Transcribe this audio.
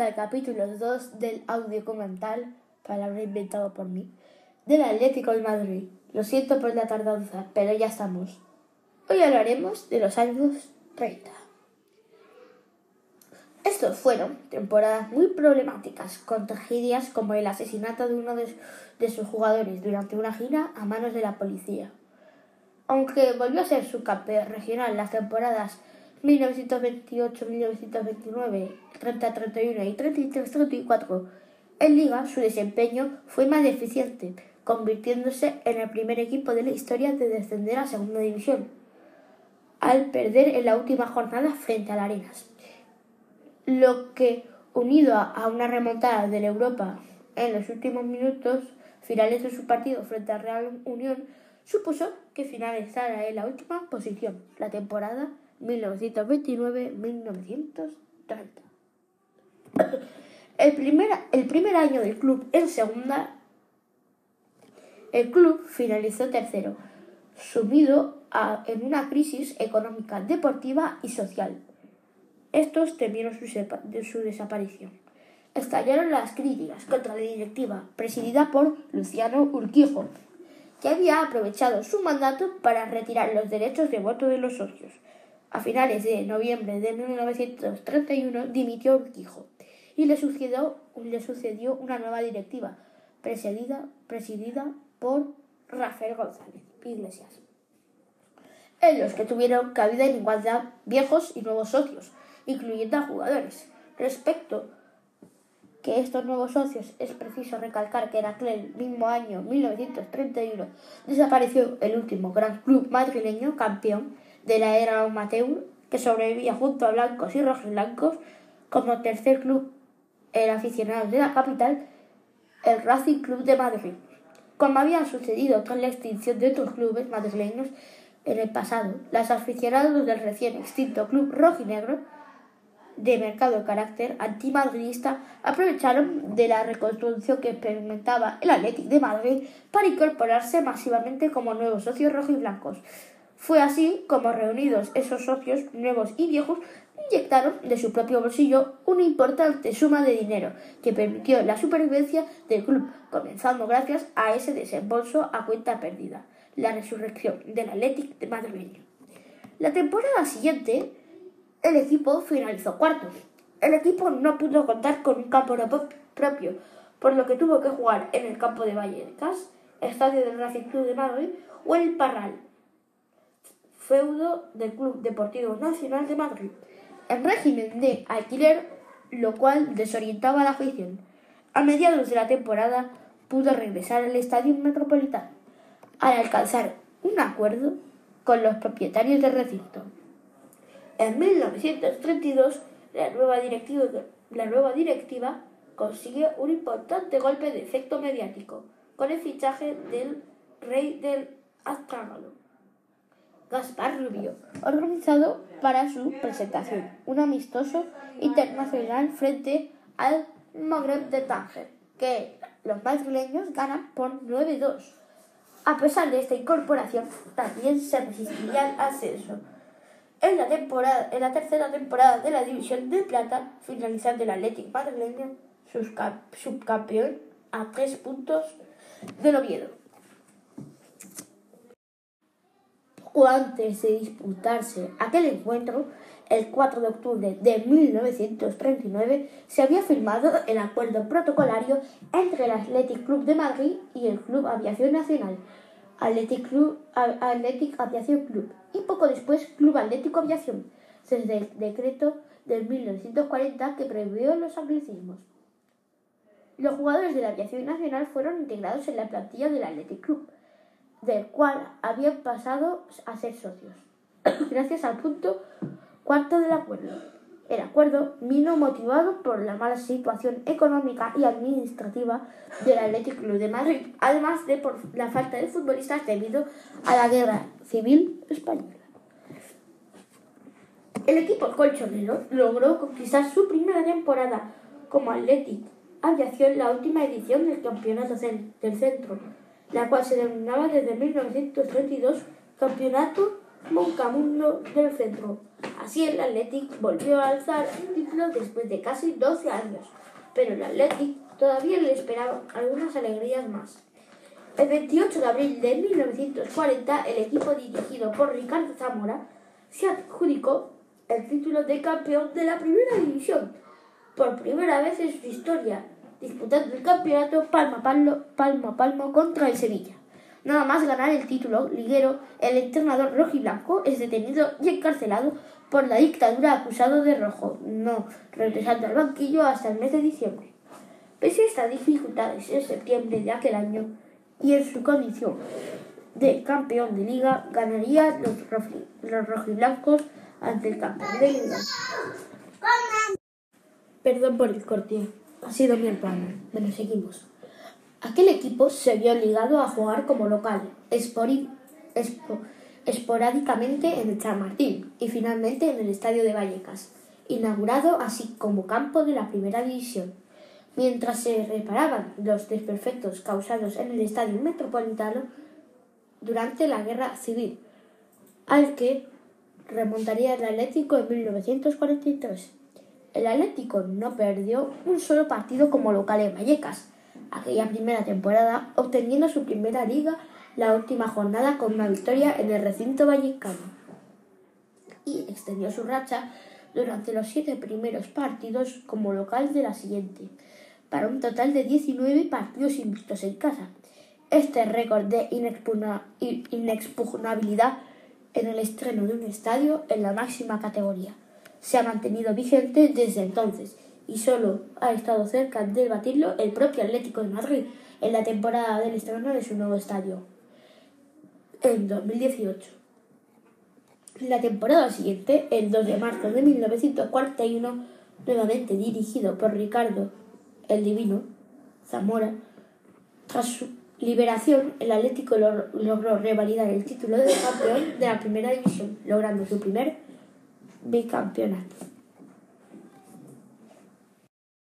al capítulo 2 del audio comental, palabra inventado por mí, del Atlético de Madrid. Lo siento por la tardanza, pero ya estamos. Hoy hablaremos de los años 30. Estos fueron temporadas muy problemáticas, con tragedias como el asesinato de uno de, de sus jugadores durante una gira a manos de la policía. Aunque volvió a ser subcampeón regional las temporadas 1928-1929, 30-31 y 33-34, en Liga su desempeño fue más deficiente, convirtiéndose en el primer equipo de la historia de descender a Segunda División, al perder en la última jornada frente al Arenas. Lo que, unido a una remontada de la Europa en los últimos minutos finales de su partido frente al Real Unión, supuso que finalizara en la última posición la temporada 1929-1930. El primer, el primer año del club en segunda, el club finalizó tercero, sumido en una crisis económica, deportiva y social. Estos temieron su, su desaparición. Estallaron las críticas contra la directiva, presidida por Luciano Urquijo, que había aprovechado su mandato para retirar los derechos de voto de los socios. A finales de noviembre de 1931 dimitió Urquijo y le sucedió, una nueva directiva presidida, presidida por Rafael González Iglesias, en los que tuvieron cabida en igualdad viejos y nuevos socios, incluyendo a jugadores. Respecto que estos nuevos socios es preciso recalcar que en aquel mismo año 1931 desapareció el último gran club madrileño campeón de la era amateur que sobrevivía junto a blancos y rojiblancos como tercer club el aficionado de la capital, el Racing Club de Madrid. Como había sucedido con la extinción de otros clubes madrileños en el pasado, los aficionados del recién extinto club rojinegro de mercado carácter antimadridista aprovecharon de la reconstrucción que experimentaba el Athletic de Madrid para incorporarse masivamente como nuevos socios rojiblancos. Fue así como reunidos esos socios nuevos y viejos inyectaron de su propio bolsillo una importante suma de dinero que permitió la supervivencia del club, comenzando gracias a ese desembolso a cuenta perdida, la resurrección del Athletic de madrileño. La temporada siguiente, el equipo finalizó cuarto. El equipo no pudo contar con un campo propio, por lo que tuvo que jugar en el campo de Vallecas, estadio del Racing Club de Madrid o el Parral, feudo del Club Deportivo Nacional de Madrid, en régimen de alquiler, lo cual desorientaba a la afición. A mediados de la temporada pudo regresar al estadio metropolitano, al alcanzar un acuerdo con los propietarios del recinto. En 1932, la nueva directiva, consigue un importante golpe de efecto mediático con el fichaje del rey del Astrágalo, Gaspar Rubio, organizado para su presentación, un amistoso internacional frente al Magreb de Tánger, que los madrileños ganan por 9-2. A pesar de esta incorporación, también se resistiría al ascenso. En la, temporada, en la tercera temporada de la División de Plata, finalizando el Atlético madrileño subcampeón a tres puntos del Oviedo. antes de disputarse aquel encuentro, el 4 de octubre de 1939, se había firmado el acuerdo protocolario entre el Athletic Club de Madrid y el Club Aviación Nacional, Athletic, Club, Athletic Aviación Club, y poco después Club Atlético Aviación, desde el decreto de 1940 que prohibió los anglicismos. Los jugadores de la aviación nacional fueron integrados en la plantilla del Athletic Club del cual habían pasado a ser socios, gracias al punto cuarto del acuerdo. El acuerdo vino motivado por la mala situación económica y administrativa del Athletic Club de Madrid, además de por la falta de futbolistas debido a la guerra civil española. El equipo colchonero logró conquistar su primera temporada como Athletic Aviación, la última edición del Campeonato del Centro, la cual se denominaba desde 1932 Campeonato Moncamundo del Centro. Así el Athletic volvió a alzar el título después de casi 12 años, pero el Athletic todavía le esperaba algunas alegrías más. El 28 de abril de 1940, el equipo dirigido por Ricardo Zamora se adjudicó el título de campeón de la primera división por primera vez en su historia, disputando el campeonato palmo a palmo, palmo, palmo contra el Sevilla. Nada más ganar el título liguero, el entrenador rojiblanco es detenido y encarcelado por la dictadura acusado de rojo, no regresando al banquillo hasta el mes de diciembre. Pese a estas dificultades en septiembre de aquel año y en su condición de campeón de liga, ganaría los, los rojiblancos ante el campeón de liga. Perdón por el corte, ha sido mi hermano. Bueno, seguimos. Aquel equipo se vio obligado a jugar como local, esporádicamente en el Chamartín y finalmente en el Estadio de Vallecas, inaugurado así como campo de la Primera División. Mientras se reparaban los desperfectos causados en el Estadio Metropolitano durante la Guerra Civil, al que remontaría el Atlético en 1943. El Atlético no perdió un solo partido como local en Vallecas aquella primera temporada, obteniendo su primera liga la última jornada con una victoria en el recinto vallecano. Y extendió su racha durante los siete primeros partidos como local de la siguiente, para un total de 19 partidos invictos en casa. Este récord de inexpugnabilidad en el estreno de un estadio en la máxima categoría se ha mantenido vigente desde entonces y solo ha estado cerca de batirlo el propio Atlético de Madrid en la temporada del estreno de su nuevo estadio en 2018. La temporada siguiente, el 2 de marzo de 1941, nuevamente dirigido por Ricardo el Divino Zamora, tras su liberación, el Atlético logró revalidar el título de campeón de la primera división, logrando su primer bicampeonato.